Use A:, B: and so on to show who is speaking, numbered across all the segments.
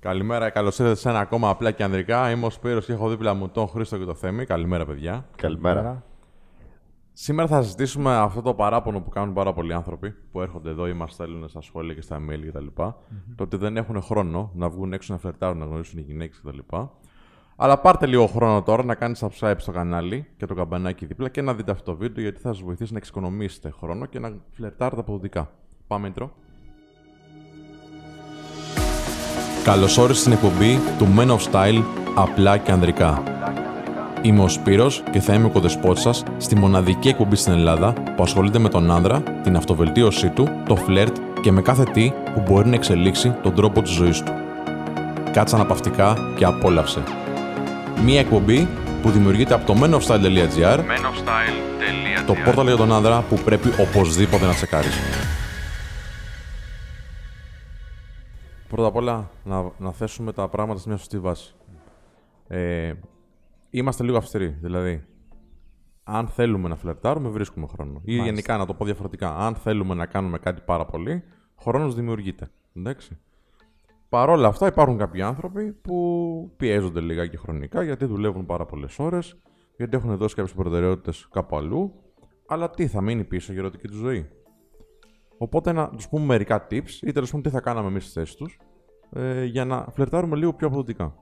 A: Καλημέρα, καλώς ήρθατε σε ένα ακόμα απλά και ανδρικά. Είμαι ο Σπύρος και έχω δίπλα μου τον Χρήστο και το Θέμη. Καλημέρα, παιδιά.
B: Καλημέρα.
A: Σήμερα θα συζητήσουμε αυτό το παράπονο που κάνουν πάρα πολλοί άνθρωποι που έρχονται εδώ ή μας στέλνουν στα σχόλια και στα mail κτλ. Mm-hmm. Το ότι δεν έχουν χρόνο να βγουν έξω να φλερτάρουν, να γνωρίσουν οι γυναίκες κτλ. Αλλά πάρτε λίγο χρόνο τώρα να κάνετε subscribe στο κανάλι και το καμπανάκι δίπλα και να δείτε αυτό το βίντεο γιατί θα σας βοηθήσει να εξοικονομήσετε χρόνο και να φλερτάρετε αποδοτικά. Πάμε intro. Καλώς όρισες στην εκπομπή του Men of Style απλά και ανδρικά. Είμαι ο Σπύρος και θα είμαι ο κοδεσπότης σας στη μοναδική εκπομπή στην Ελλάδα που ασχολείται με τον άνδρα, την αυτοβελτίωσή του, το φλερτ και με κάθε τι που μπορεί να εξελίξει τον τρόπο της ζωής του. Κάτσε αναπαυτικά και απόλαυσε. Μία εκπομπή που δημιουργείται από το menofstyle.gr το πόρταλ για τον άνδρα που πρέπει οπωσδήποτε να τσεκάρεις. Πρώτα απ' όλα να, να θέσουμε τα πράγματα σε μια σωστή βάση. Ε, είμαστε λίγο αυστηροί. Δηλαδή, αν θέλουμε να φλερτάρουμε, βρίσκουμε χρόνο. Ή γενικά να το πω διαφορετικά. Αν θέλουμε να κάνουμε κάτι πάρα πολύ, χρόνος δημιουργείται. Εντάξει. Παρ' όλα αυτά, υπάρχουν κάποιοι άνθρωποι που πιέζονται λιγάκι χρονικά γιατί δουλεύουν πάρα πολλές ώρες, γιατί έχουν δώσει κάποιες προτεραιότητες κάπου αλλού. Αλλά τι θα μείνει πίσω για ερωτική του ζωή. Οπότε να τους πούμε μερικά tips ή τέλος πάντων τι θα κάναμε εμείς στη θέση τους ε, για να φλερτάρουμε λίγο πιο αποδοτικά.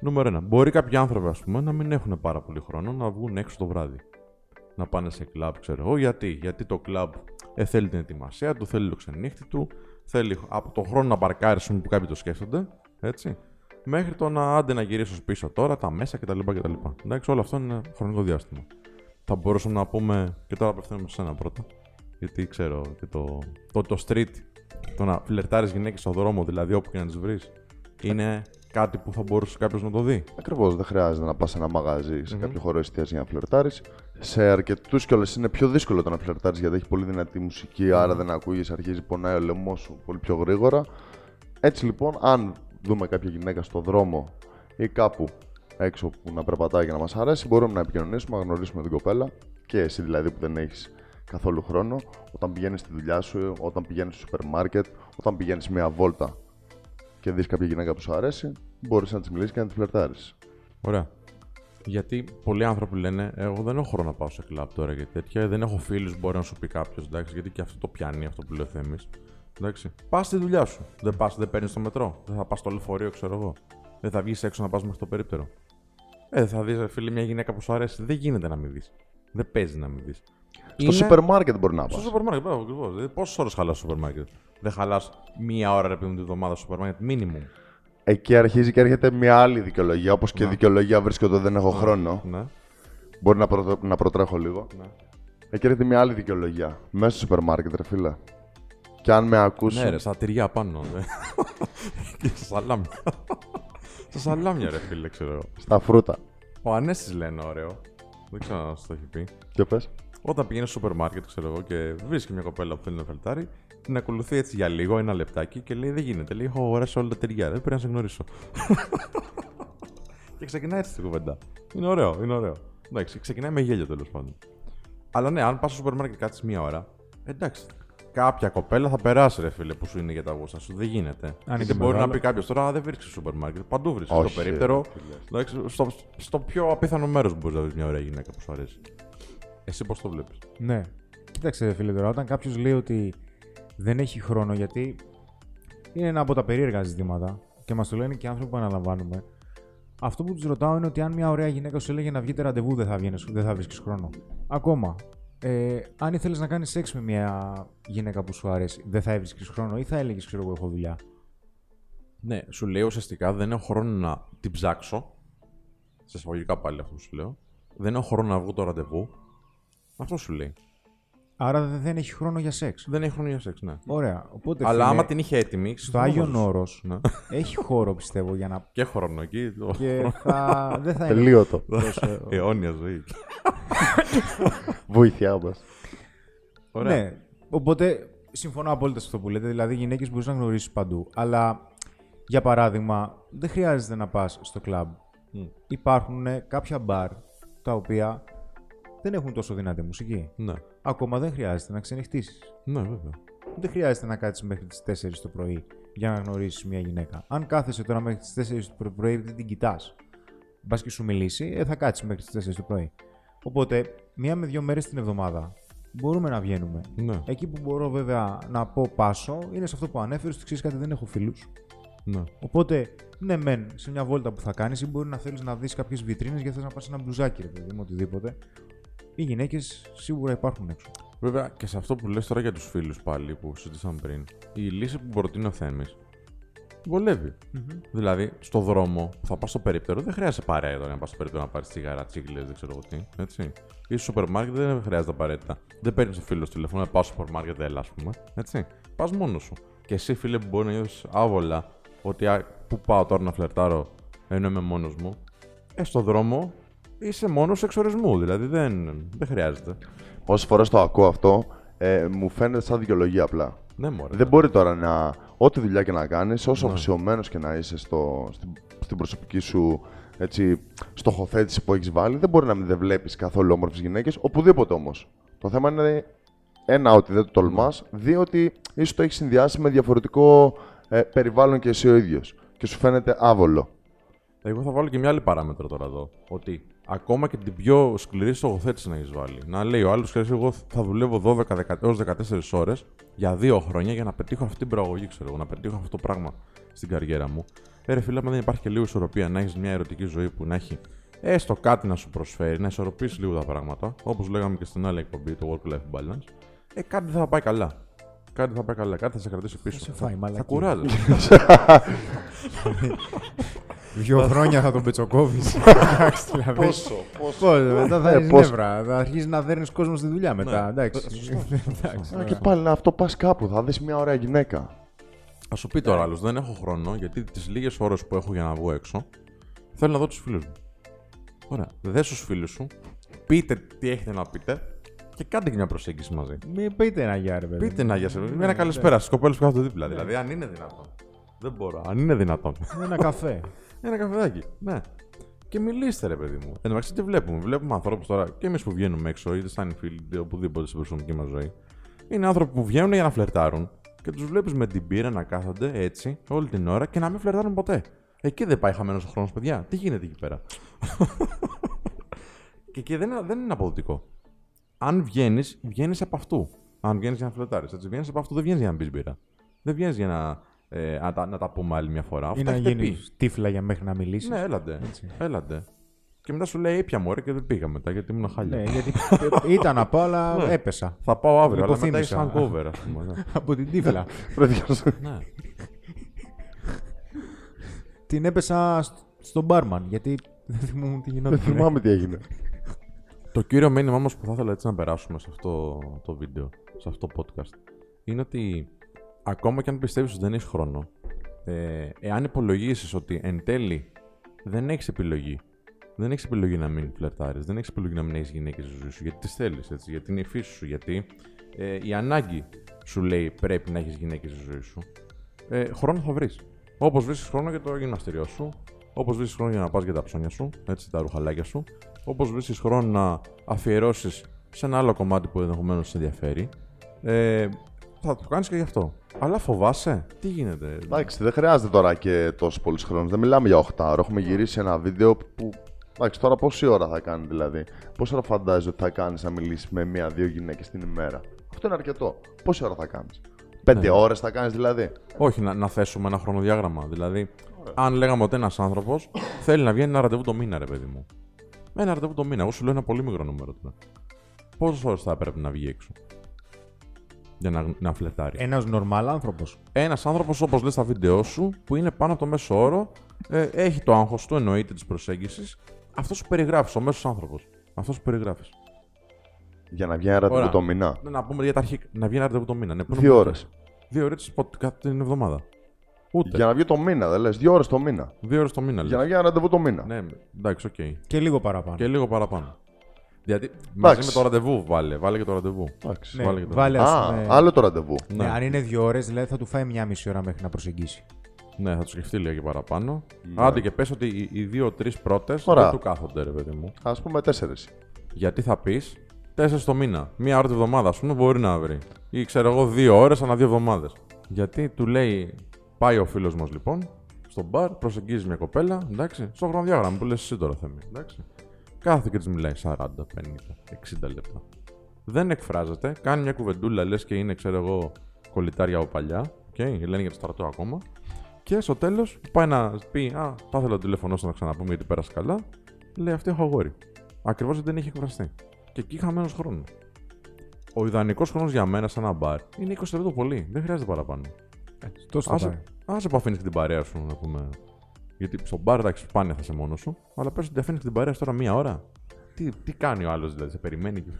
A: Νούμερο 1. Μπορεί κάποιοι άνθρωποι ας πούμε, να μην έχουν πάρα πολύ χρόνο να βγουν έξω το βράδυ. Να πάνε σε κλαμπ, ξέρω εγώ. Γιατί, Γιατί το κλαμπ ε, θέλει την ετοιμασία του, θέλει το ξενύχτη του, θέλει από τον χρόνο να παρκάρει που κάποιοι το σκέφτονται. Έτσι. Μέχρι το να άντε να γυρίσω πίσω τώρα, τα μέσα κτλ. κτλ. Εντάξει, όλο αυτό είναι χρονικό διάστημα. Θα μπορούσαμε να πούμε και τώρα απευθύνουμε σε ένα πρώτα. Γιατί ξέρω και το, το, το street, το να φλερτάρεις γυναίκες στον δρόμο, δηλαδή όπου και να τις βρεις, είναι κάτι που θα μπορούσε κάποιος να το δει.
B: Ακριβώς. Δεν χρειάζεται να πας σε ένα μαγαζί, σε mm-hmm. κάποιο χώρο εστίαση για να φλερτάρεις. Σε αρκετούς κιόλας είναι πιο δύσκολο το να φλερτάρεις γιατί έχει πολύ δυνατή μουσική, mm-hmm. άρα δεν ακούγεις, αρχίζει πονάει ο λαιμό σου πολύ πιο γρήγορα. Έτσι λοιπόν, αν δούμε κάποια γυναίκα στον δρόμο ή κάπου έξω που να περπατάει για να μας αρέσει, μπορούμε να επικοινωνήσουμε, να γνωρίσουμε την κοπέλα και εσύ δηλαδή που δεν έχεις καθόλου χρόνο, όταν πηγαίνεις στη δουλειά σου, όταν πηγαίνεις στο σούπερ μάρκετ, όταν πηγαίνεις μια βόλτα και δεις κάποια γυναίκα που σου αρέσει, μπορείς να της μιλήσεις και να τη φλερτάρεις.
A: Ωραία. Γιατί πολλοί άνθρωποι λένε: Εγώ δεν έχω χρόνο να πάω σε κλαμπ τώρα και τέτοια. Δεν έχω φίλους, μπορεί να σου πει κάποιος. Γιατί και αυτό το πιάνει αυτό που λέει ο Θέμη. Πας στη δουλειά σου. Δεν πας, δεν παίρνεις το μετρό. Δεν θα πας στο λεωφορείο, ξέρω εγώ. Δεν θα βγεις έξω να πας μέχρι το περίπτερο. Ε, θα δεις, φίλε, μια γυναίκα που σου αρέσει. Δεν γίνεται να μην δεις. Δεν παίζει να μην δεις.
B: Στο σούπερ μάρκετ μπορεί να πας.
A: Στο σούπερ μάρκετ, μπράβο, ακριβώς. Δηλαδή, Πόσες ώρες χαλάς στο σούπερ μάρκετ. Δεν χαλάς μία ώρα ρε παιδί τη βδομάδα στο σούπερ μάρκετ, minimum.
B: Εκεί αρχίζει και έρχεται μια άλλη δικαιολογία. Όπως και ναι. δικαιολογία βρίσκεται ότι δεν έχω ναι. χρόνο. Ναι. Μπορεί να, προ... να προτρέχω λίγο. Ναι. Εκεί έρχεται μια άλλη δικαιολογία. Μέσα στο σούπερ μάρκετ, ρε φίλε. Και αν με ακούσει.
A: Ναι, ρε, στα τυριά πάνω. Ναι. και στα σαλάμια. στα σαλάμια, ρε φίλε, ξέρω εγώ.
B: Στα φρούτα.
A: Ο Ανέστη λένε ωραίο. Δεν ξέρω αν το έχει πει.
B: Και πες.
A: Όταν πηγαίνει στο σούπερ μάρκετ, ξέρω εγώ, και βρίσκει μια κοπέλα που θέλει να φελτάρει, την ακολουθεί έτσι για λίγο, ένα λεπτάκι και λέει: Δεν γίνεται. Λέει: Έχω αγοράσει όλα τα τυριά, δεν πρέπει να σε γνωρίσω. και ξεκινάει έτσι την κουβέντα. Είναι ωραίο, είναι ωραίο. Εντάξει, ξεκινάει με γέλιο τέλος πάντων. Αλλά ναι, αν πας στο σούπερ μάρκετ και κάτσεις μία ώρα, εντάξει. Κάποια κοπέλα θα περάσει, ρε φίλε, που σου είναι για τα γούστα σου. Δεν γίνεται. Αν Γιατί μπορεί μεγάλο... να πει κάποιος τώρα, δεν βρίσκεις στο σούπερ μάρκετ. Παντού βρίσκεις. Στο περίπτερο. στο, στο πιο απίθανο μέρος μπορείς να βρεις μια ωραία γυναίκα που σου αρέσει. Εσύ πώς το βλέπεις;
C: Ναι. Κοίταξε, φίλε, τώρα όταν κάποιος λέει ότι δεν έχει χρόνο, γιατί είναι ένα από τα περίεργα ζητήματα και μας το λένε και άνθρωποι που αναλαμβάνουμε. Αυτό που τους ρωτάω είναι ότι αν μια ωραία γυναίκα σου έλεγε να βγείτε ραντεβού, δεν θα, βγαίνεις, δεν θα βρίσκεις χρόνο. Ακόμα. Ε, αν ήθελες να κάνεις σεξ με μια γυναίκα που σου αρέσει, δεν θα έβρισκες χρόνο ή θα έλεγες, ξέρω εγώ, έχω δουλειά.
A: Ναι, σου λέω ουσιαστικά δεν έχω χρόνο να την ψάξω. Σε εισαγωγικά πάλι αυτό σου λέω. Δεν έχω χρόνο να βγω το ραντεβού. Αυτό σου λέει.
C: Άρα δεν έχει χρόνο για σεξ.
A: Δεν έχει χρόνο για σεξ, ναι.
C: Ωραία. Οπότε,
A: Αλλά φίλε, άμα την είχε έτοιμη.
C: Στο Άγιο Όρος ναι. έχει χώρο πιστεύω για να.
A: Και χρόνο εκεί.
C: Και θα... δεν θα
B: Τελείωτο.
A: Αιώνια ζωή.
B: Βοήθειά μας.
C: Ωραία. Ναι. Οπότε συμφωνώ απόλυτα σε αυτό που λέτε. Δηλαδή, γυναίκες μπορείς να γνωρίσεις παντού. Αλλά για παράδειγμα, δεν χρειάζεται να πας στο κλαμπ. Mm. Υπάρχουν κάποια μπαρ τα οποία δεν έχουν τόσο δυνατή μουσική.
A: Ναι.
C: Ακόμα δεν χρειάζεται να ξενυχτήσεις.
A: Ναι, βέβαια.
C: δεν χρειάζεται να κάτσεις μέχρι τις 4 το πρωί για να γνωρίσεις μια γυναίκα. Αν κάθεσαι τώρα μέχρι τις 4 το πρωί, δεν την κοιτάς, μπας και σου μιλήσει, ε, θα κάτσεις μέχρι τις 4 το πρωί. Οπότε, μία με δύο μέρες την εβδομάδα μπορούμε να βγαίνουμε.
A: Ναι.
C: Εκεί που μπορώ βέβαια να πω πάσο είναι σε αυτό που ανέφερες, ότι ξέρεις κάτι, δεν έχω φίλους.
A: ναι.
C: Οπότε, ναι, μεν σε μια βόλτα που θα κάνεις ή μπορεί να θέλεις να δεις κάποιες βιτρίνες γιατί θες να πας ένα μπλουζάκι, ρε παιδί μου, οτιδήποτε. Οι γυναίκες σίγουρα υπάρχουν έξω.
A: Βέβαια και σε αυτό που λες τώρα για τους φίλους πάλι που συζητήσαμε πριν, η λύση που προτείνει ο Θέμης βολεύει. Δηλαδή, στο δρόμο που θα πας στο περίπτερο, δεν χρειάζεται παρέα τώρα να πας στο περίπτερο να πάρεις τσιγάρα, τσίγκλες, δεν ξέρω εγώ τι. Έτσι. Ή στο σούπερ μάρκετ δεν χρειάζεται απαραίτητα. Δεν παίρνεις το φίλο σου τηλέφωνο, πάω στο σούπερ μάρκετ, έλα, ας πούμε. Έτσι. Πας μόνος σου. Και εσύ, φίλε, που μπορεί να νιώθεις άβολα ότι α, πού πάω τώρα να φλερτάρω ενώ είμαι μόνος μου, ε, στο δρόμο είσαι μόνος εξορισμού. Δηλαδή δεν, δεν χρειάζεται.
B: Όσες φορές το ακούω αυτό, ε, μου φαίνεται σαν δικαιολογία απλά.
A: Ναι, μωρέ.
B: Δεν μπορεί τώρα να. Ό,τι δουλειά και να κάνεις, όσο
A: Ναι.
B: αφοσιωμένος και να είσαι στο, στην, στην προσωπική σου έτσι, στοχοθέτηση που έχεις βάλει, δεν μπορεί να μην δεν βλέπεις καθόλου όμορφες γυναίκες, οπουδήποτε όμως. Το θέμα είναι ένα, ότι δεν το τολμάς, δύο, ότι ίσως το έχεις συνδυάσει με διαφορετικό ε, περιβάλλον και εσύ ο ίδιος. Και σου φαίνεται άβολο.
A: Εγώ θα βάλω και μια άλλη παράμετρο τώρα εδώ. Ότι ακόμα και την πιο σκληρή στοχοθέτηση να έχεις βάλει. Να λέει ο άλλος, ξέρεις, εγώ θα δουλεύω 12 έως 14 ώρες για δύο χρόνια για να πετύχω αυτή την προαγωγή, ξέρω εγώ, να πετύχω αυτό το πράγμα στην καριέρα μου. Ε, ρε φίλε, άμα δεν υπάρχει και λίγο ισορροπία, να έχεις μια ερωτική ζωή που να έχει έστω κάτι να σου προσφέρει, να ισορροπήσεις λίγο τα πράγματα, όπως λέγαμε και στην άλλη εκπομπή, το work-life balance, ε, κάτι δεν θα πάει καλά. Κάτι θα πάει καλά, κάτι θα σε κρατήσει πίσω.
C: σε φάει,
A: θα
C: μαλακία.
A: κουράζεσαι.
C: Δύο χρόνια θα τον πετσοκόβεις. Εντάξει, δηλαδή.
B: πόσο.
C: Πώς, μετά θα
B: Ε,
C: έχεις
B: πώς.
C: νεύρα. Θα αρχίσει να δέρνεις κόσμο στη δουλειά μετά.
A: Ναι.
C: Εντάξει.
A: Ε, σωστό.
C: Εντάξει,
B: Α, και
C: ωραία.
B: πάλι να αυτό πας κάπου, θα δεις μια ωραία γυναίκα.
A: Α σου πει τώρα άλλος, δεν έχω χρόνο γιατί τις λίγες ώρες που έχω για να βγω έξω θέλω να δω τους φίλους μου. Ωραία. Δες τους φίλους σου, πείτε τι έχετε να πείτε και κάντε και μια προσέγγιση μαζί.
C: Μην πείτε ένα γεια, ρε παιδί.
A: Πείτε να για σε με ένα καλησπέρα στις κοπέλες που κάθονται δίπλα. Δηλαδή, αν είναι δυνατόν. Δεν μπορώ. Αν είναι δυνατόν.
C: Ένα καφέ.
A: ένα καφεδάκι. Ναι. Και μιλήστε, ρε παιδί μου. Εν τω μεταξύ, τι βλέπουμε; Βλέπουμε ανθρώπους τώρα και εμείς που βγαίνουμε έξω, είτε σαν φίλοι, είτε οπουδήποτε στην προσωπική μας ζωή. Είναι άνθρωποι που βγαίνουν για να φλερτάρουν και τους βλέπεις με την πύρα να κάθονται έτσι όλη την ώρα και να μην φλερτάρουν ποτέ. Εκεί δεν πάει χαμένος ο χρόνος, παιδιά. Τι γίνεται εκεί πέρα; και εκεί δεν, είναι- δεν είναι αποδοτικό. Αν βγαίνεις, βγαίνεις από αυτού. Αν βγαίνεις για να φλερτάρεις. Έτσι, βγαίνεις από αυτού, δεν βγαίνεις για να μπει μπύρα. Δεν βγαίνεις για να, ε, να, τα, να τα πούμε άλλη μια φορά.
C: Ή
A: Αυτά
C: να
A: έχετε
C: γίνεις
A: πει.
C: τύφλα για μέχρι να μιλήσεις.
A: Ναι, έλαντε.
C: Έτσι.
A: Έλαντε. Και μετά σου λέει ήπια μου και δεν πήγα μετά γιατί ήμουν χάλια.
C: Ναι, γιατί ήταν να πάω, αλλά
A: Ναι.
C: έπεσα.
A: Θα πάω αύριο, αλλά μετά
C: Υποθύμησα.
A: έχει hangover, ας πούμε. ναι.
C: Από την τύφλα.
A: ναι.
C: την έπεσα σ- στον μπάρμαν, γιατί δεν θυμούμαι τι
B: Δεν
C: γινόταν.
B: θυμάμαι τι έγινε.
A: Το κύριο μήνυμα όμως που θα ήθελα έτσι να περάσουμε σε αυτό το βίντεο, σε αυτό το podcast, είναι ότι ακόμα και αν πιστεύεις ότι δεν έχεις χρόνο, ε, εάν υπολογίσεις ότι εν τέλει δεν έχεις επιλογή, δεν έχεις επιλογή να μην φλερτάρεις, δεν έχεις επιλογή να μην έχεις γυναίκες στη ζωή σου, γιατί τις θέλεις, γιατί είναι η φύση σου, γιατί ε, η ανάγκη σου λέει πρέπει να έχεις γυναίκες στη ζωή σου. Ε, χρόνο θα βρεις. Όπως βρίσκεις χρόνο για το γυμναστήριό σου, όπως βρίσκεις χρόνο για να πας για τα ψώνια σου, έτσι, τα ρουχαλάκια σου, όπως βρίσκεις χρόνο να αφιερώσεις σε ένα άλλο κομμάτι που ενδεχομένως σε ενδιαφέρει, ε, θα το κάνεις και γι' αυτό. Αλλά φοβάσαι, τι γίνεται;
B: Εντάξει, δεν χρειάζεται τώρα και τόσος πολύς χρόνος. Δεν μιλάμε για 8 ώρα. Έχουμε γυρίσει ένα βίντεο που. Εντάξει, τώρα πόση ώρα θα κάνει δηλαδή. Πόση ώρα φαντάζεσαι ότι θα κάνεις να μιλήσεις με μία-δύο γυναίκες την ημέρα; Αυτό είναι αρκετό. Πόση ώρα θα κάνεις; Πέντε
A: Ναι.
B: ώρες θα κάνεις δηλαδή;
A: Όχι, να, να θέσουμε ένα χρονοδιάγραμμα. Δηλαδή, αν λέγαμε ότι ένας άνθρωπος θέλει να βγαίνει ένα ραντεβού το μήνα, ρε παιδί μου. Ένα ραντεβού το μήνα. Εγώ σου λέω ένα πολύ μικρό νούμερο τώρα. Πόσες ώρες θα έπρεπε να βγει έξω; Για να, να φλετάρει.
C: Ένας νορμάλ άνθρωπος.
A: Ένας άνθρωπος, όπως λες στα βίντεό σου, που είναι πάνω από το μέσο όρο, ε, έχει το άγχος του, εννοείται της προσέγγισης. Αυτός σου περιγράφεις, ο μέσος άνθρωπος. Αυτός σου περιγράφεις.
B: Για να βγει ένα ραντεβού
A: Ωραία.
B: το μήνα.
A: Ναι, να πούμε για τα αρχικά. Να βγει ένα ραντεβού το μήνα. Ναι,
B: Δύο ώρες.
A: Δύο ώρες κάθε την εβδομάδα. Ούτε.
B: Για να βγει το μήνα, δεν λες. Δύο ώρες το μήνα.
A: Δύο ώρες το μήνα.
B: Για να
A: λες.
B: βγει ένα ραντεβού το μήνα.
A: Ναι, εντάξει, οκ.
C: Και λίγο παραπάνω.
A: Και λίγο παραπάνω. Γιατί μαζί με το ραντεβού βάλε. Βάλε και το ραντεβού.
B: Εντάξει.
C: Ναι,
A: βάλε και το
C: βάλε, ας
B: Α,
C: πούμε-
B: άλλο το ραντεβού.
C: Ναι,
A: Ναι.
C: αν είναι δύο ώρες, δηλαδή θα του φάει μια μισή ώρα μέχρι να προσεγγίσει.
A: Ναι, θα του σκεφτεί λίγο και παραπάνω.
B: Ναι.
A: Άντε και πες ότι οι, οι δύο-τρει πρώτες
B: Ωραία.
A: δεν του κάθονται, ρε παιδί μου.
B: Α πούμε τέσσερις.
A: Γιατί θα πεις τέσσερις το μήνα. Μία ώρα τη βδομάδα, ας πούμε, μπορεί να βρει. Ή ξέρω εγώ, δύο ώρες ανά δύο εβδομάδες. Γιατί του λέει, πάει ο φίλος μας λοιπόν, στο μπαρ, προσεγγίζει μια κοπέλα, εντάξει, στο χρονοδιάγραμμα που λες εσύ τώρα θέμη, εντάξει. Κάθεται και της μιλάει 40, 50, 60 λεπτά. Δεν εκφράζεται, κάνει μια κουβεντούλα, λες και είναι, ξέρω εγώ, κολλητάρια από παλιά. Okay, λένε για το στρατό ακόμα. Και στο τέλος πάει να πει: Α, θα ήθελα το τηλέφωνο σου να ξαναπούμε γιατί πέρασε καλά. Λέει: Αυτή έχω αγόρι. Ακριβώς δεν έχει εκφραστεί. Και εκεί χαμένος χρόνος. Ο ιδανικός χρόνος για μένα σε ένα μπαρ είναι 20 λεπτό πολύ. Δεν χρειάζεται παραπάνω.
C: Τόσο θα πάει.
A: Άσε που αφήνεις την παρέα σου, να πούμε. Γιατί στο μπαρ εντάξει, σπάνια θα είσαι μόνος σου, αλλά πες ότι αφήνεις την παρέα σου τώρα μία ώρα. Τι, τι κάνει ο άλλος, δηλαδή, σε περιμένει και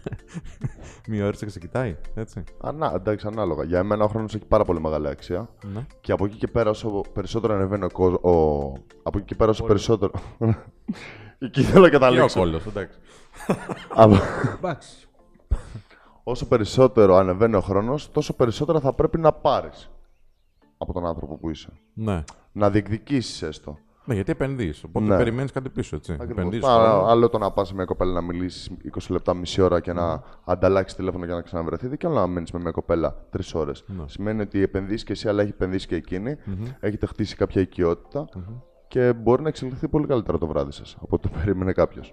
A: μία ώρα και σε κοιτάει, έτσι.
B: Ανά, εντάξει, ανάλογα. Για μένα ο χρόνος έχει πάρα πολύ μεγάλη αξία.
A: Ναι.
B: Και από εκεί και πέρα, όσο περισσότερο ανεβαίνει ο κόσμο. Από εκεί και πέρα, όσο περισσότερο. εκεί θέλω να
A: Και ο
B: καταλήξω.
A: κόλλος, εντάξει.
B: Από-
C: Εντάξει.
B: όσο περισσότερο ανεβαίνει ο χρόνος, τόσο περισσότερα θα πρέπει να πάρεις από τον άνθρωπο που είσαι.
A: ναι.
B: Να διεκδικήσεις έστω.
A: Ναι, γιατί επενδύεις. Οπότε
B: Ναι.
A: περιμένεις κάτι πίσω, έτσι.
B: Ακριβώς.
A: Επενδύεις
B: Μα,
A: χρόνο.
B: άλλο το να πας σε μια κοπέλα να μιλήσεις 20 λεπτά, μισή ώρα και να ανταλλάξεις τηλέφωνο για να ξαναβρεθείτε, και άλλο να μένεις με μια κοπέλα τρεις ώρες.
A: Ναι.
B: Σημαίνει ότι επενδύσει και εσύ, αλλά έχει επενδύσει και εκεινη Έχετε χτίσει κάποια οικειότητα και μπορεί να εξελιχθεί πολύ καλύτερα το βράδυ σας από ό,τι το περίμενε κάποιος.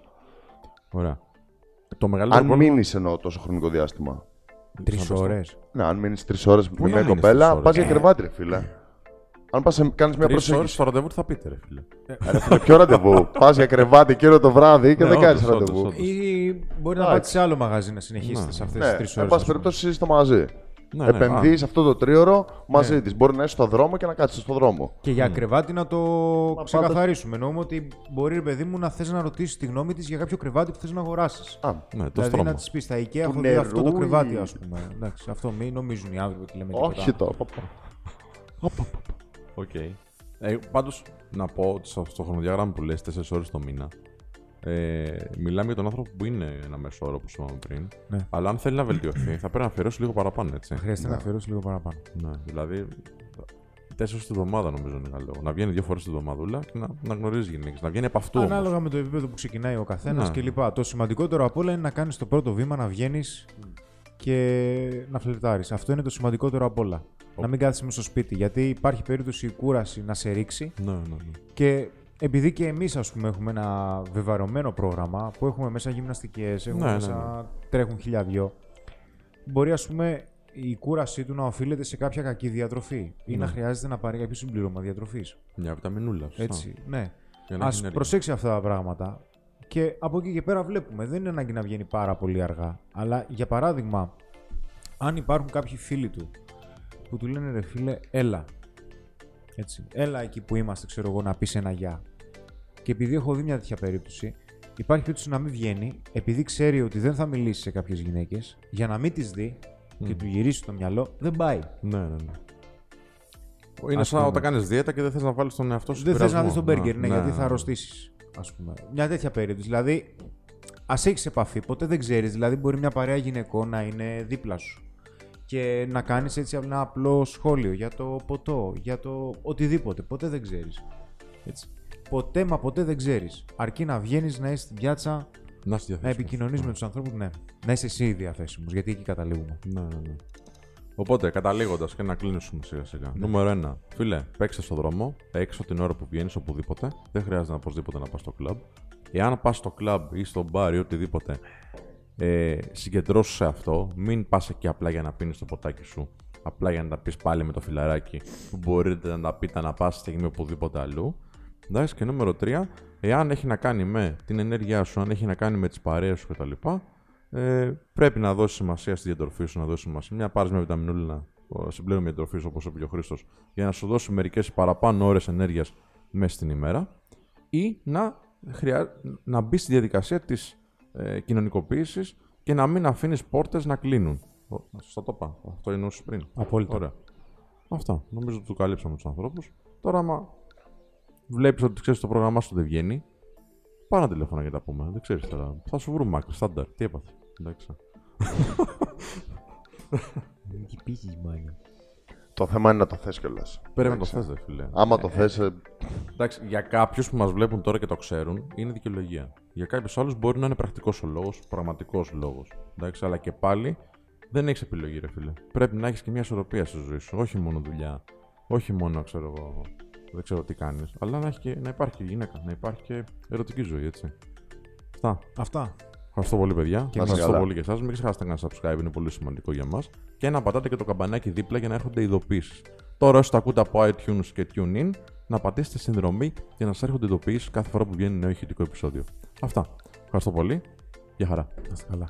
A: Ωραία. Το μεγαλύτερο
B: Αν
A: πρόβλημα-
B: μείνεις εννοώ τόσο χρονικό διάστημα.
C: Τρεις
A: Σαν το
C: ώρες.
B: Ναι, αν μείνεις τρεις ώρες με
A: να
B: μια
A: μείνεις τρεις
B: κοπέλα,
A: ώρες;
B: πας για κρεβάτι, ρε φίλε. Αν πας κάνεις μια
A: Τρεις ώρες
B: προσέγγιση.
A: στο ραντεβού τι θα πείτε, ρε φίλε.
B: Ρε φίλε, ποιο ραντεβού; Πας για κρεβάτι εκείνο το βράδυ και
A: Ναι,
B: δεν κάνεις
A: όντως,
B: ραντεβού.
A: όντως, όντως.
C: Ή μπορεί να
B: Εντάξει.
C: πάτε σε άλλο μαγαζί να συνεχίσετε
A: Ναι.
C: σε αυτές
B: Ναι,
C: τις τρεις
B: εν
C: ώρες.
B: πάση περιπτώσει είσαι στο μαζί.
A: Ναι, ναι,
B: Επενδύεις
A: α.
B: αυτό το τρίωρο μαζί της. Μπορεί να είσαι στο δρόμο και να κάτσεις στο δρόμο.
C: Και για κρεβάτι να το
B: πάντα-
C: ξεκαθαρίσουμε. Εννοούμε ότι μπορεί, ρε παιδί μου, να θες να ρωτήσεις τη γνώμη της για κάποιο κρεβάτι που θες να αγοράσεις.
B: Α,
A: Ναι, το
C: Δηλαδή
A: στρώμα.
C: να της πεις στα IKEA έχω δει
B: νερού
C: αυτό το
B: ή-
C: κρεβάτι, ας πούμε. Εντάξει, αυτό μην νομίζουν οι άνθρωποι ότι λέμε
B: όχι
C: τίποτα.
B: το. Πα, πα.
A: Οκ. Ε, Πάντως, να πω ότι στο, στο χρονοδιάγραμμα που λες 4 ώρες το μήνα, ε, μιλάμε για τον άνθρωπο που είναι ένα μέσο όρο, όπως είπαμε πριν.
C: Ναι.
A: Αλλά αν θέλει να βελτιωθεί, θα πρέπει να αφιερώσει λίγο παραπάνω, έτσι.
C: Χρειάζεται να αφιερώσει λίγο παραπάνω.
A: Ναι, δηλαδή. Τέσσερις τη εβδομάδα νομίζω είναι καλό. Να βγαίνει δύο φορές τη εβδομαδούλα και να, να γνωρίζει γυναίκες. Να βγαίνει από αυτού. όμως.
C: Ανάλογα με το επίπεδο που ξεκινάει ο καθένας
A: Ναι.
C: κλπ. Το σημαντικότερο απ' όλα είναι να κάνεις το πρώτο βήμα, να βγαίνεις και να φλερτάρεις. Αυτό είναι το σημαντικότερο απ' όλα. Να μην κάθεσαι μέσα στο σπίτι. Γιατί υπάρχει περίπτωση η κούραση να σε ρίξει
A: Ναι, ναι, ναι.
C: και επειδή και εμείς, ας πούμε, έχουμε ένα βεβαρωμένο πρόγραμμα που έχουμε μέσα γυμναστικές, έχουμε
A: Ναι, ναι,
C: μέσα τρέχουν χίλια δυο, μπορεί, ας πούμε, η κούρασή του να οφείλεται σε κάποια κακή διατροφή ή
A: Ναι.
C: να χρειάζεται να πάρει κάποιο συμπλήρωμα διατροφής.
A: Μια βιταμινούλα. σωστά.
C: Έτσι, ναι.
A: Για να
C: Α
A: έχει ενέργεια.
C: προσέξει αυτά τα πράγματα. Και από εκεί και πέρα βλέπουμε. Δεν είναι ανάγκη να βγαίνει πάρα πολύ αργά. Αλλά για παράδειγμα, αν υπάρχουν κάποιοι φίλοι του που του λένε ρε φίλε, έλα. Έτσι. Έλα εκεί που είμαστε, ξέρω εγώ, να πεις ένα γεια. Και επειδή έχω δει μια τέτοια περίπτωση, υπάρχει περίπτωση να μην βγαίνει, επειδή ξέρει ότι δεν θα μιλήσει σε κάποιες γυναίκες, για να μην τις δει και του γυρίσει το μυαλό, δεν πάει.
A: Ναι, ναι, ναι. Είναι
C: Ας
A: σαν
C: πούμε.
A: όταν κάνεις δίαιτα και δεν θες να βάλεις τον εαυτό σου
C: Δεν θες να
A: πειρασμό.
C: δεις τον μπέργκερ, ναι,
A: Ναι,
C: γιατί
A: ναι,
C: θα
A: ναι.
C: αρρωστήσεις. Α πούμε. Μια τέτοια περίπτωση. Δηλαδή, ας έχεις επαφή, ποτέ δεν ξέρεις. Δηλαδή, μπορεί μια παρέα γυναικών να είναι δίπλα σου και να κάνεις έτσι ένα απλό σχόλιο για το ποτό, για το οτιδήποτε. Ποτέ δεν ξέρεις. Ποτέ μα ποτέ δεν ξέρεις. Αρκεί να βγαίνεις, να είσαι στην πιάτσα,
A: Να είσαι
C: να
A: διαθέσιμος.
C: επικοινωνείς με τους ανθρώπους, ναι. Να είσαι εσύ διαθέσιμος, γιατί εκεί καταλήγουμε.
A: Ναι, ναι, ναι. Οπότε, καταλήγοντας και να κλείσουμε σιγά σιγά. Νούμερο 1. Φίλε, παίξε στο δρόμο, έξω την ώρα που βγαίνεις οπουδήποτε. Δεν χρειάζεται να οπωσδήποτε να πας στο κλαμπ. Εάν πας στο κλαμπ ή στο μπαρ ή οτιδήποτε, ε, συγκεντρώσου σε αυτό. Μην πας εκεί απλά για να πίνεις το ποτάκι σου. Απλά για να τα πεις πάλι με το φιλαράκι που μπορείτε να τα πείτε να πα στιγμή οπουδήποτε αλλού. Εντάξει, και νούμερο 3. Εάν έχει να κάνει με την ενέργειά σου, αν έχει να κάνει με τις παρέες σου κτλ. Ε, πρέπει να δώσει σημασία στη διατροφή σου, να δώσει σημασία. Μια πάρει μια βιταμινούλα, συμπλέον μια διατροφή όπως είπε και ο Χρήστος, για να σου δώσει μερικές παραπάνω ώρες ενέργειας μέσα στην ημέρα. Ή να, χρειά... να μπεις στη διαδικασία της ε, κοινωνικοποίησης και να μην αφήνεις πόρτες να κλείνουν. Ω, Σωστά το είπα. Αυτό εννοούσες πριν.
C: Απόλυτα.
A: Ωραία. Αυτά. Νομίζω ότι του καλύψαμε τους ανθρώπους. Τώρα, άμα βλέπεις ότι ξέρεις το πρόγραμμά σου δεν βγαίνει, πάρε ένα τηλέφωνο για να τα πούμε. Δεν ξέρεις τώρα. Θα σου βρούμε άκρη. Στάνταρ. Τι έπαθε. Εντάξει.
C: Τι πήγε, μάλλον.
B: Το θέμα είναι να το θες κιόλας.
A: Πρέπει να το θες, δε φίλε.
B: Άμα το θες.
A: Εντάξει, για κάποιους που μας βλέπουν τώρα και το ξέρουν, είναι δικαιολογία. Για κάποιους άλλους μπορεί να είναι πρακτικός ο λόγος, πραγματικός λόγος. Αλλά και πάλι δεν έχεις επιλογή, ρε φίλε. Πρέπει να έχεις και μια ισορροπία στη ζωή σου. Όχι μόνο δουλειά. Όχι μόνο, ξέρω εγώ, δεν ξέρω τι κάνεις. Αλλά να, έχεις και, να υπάρχει και γυναίκα, να υπάρχει και ερωτική ζωή, έτσι. Αυτά.
C: Αυτά.
A: Ευχαριστώ πολύ, παιδιά.
B: Και
A: Ευχαριστώ
B: καλά.
A: πολύ και εσάς. Μην ξεχάσετε να κάνετε subscribe, είναι πολύ σημαντικό για μας. Και να πατάτε και το καμπανάκι δίπλα για να έρχονται ειδοποιήσεις. Τώρα, όσοι το ακούτε από iTunes και TuneIn, να πατήσετε συνδρομή για να σας έρχονται ειδοποιήσεις κάθε φορά που βγαίνει νέο ηχητικό επεισόδιο. Αυτά. Ευχαριστώ πολύ. Γεια χαρά.
C: Να είστε καλά.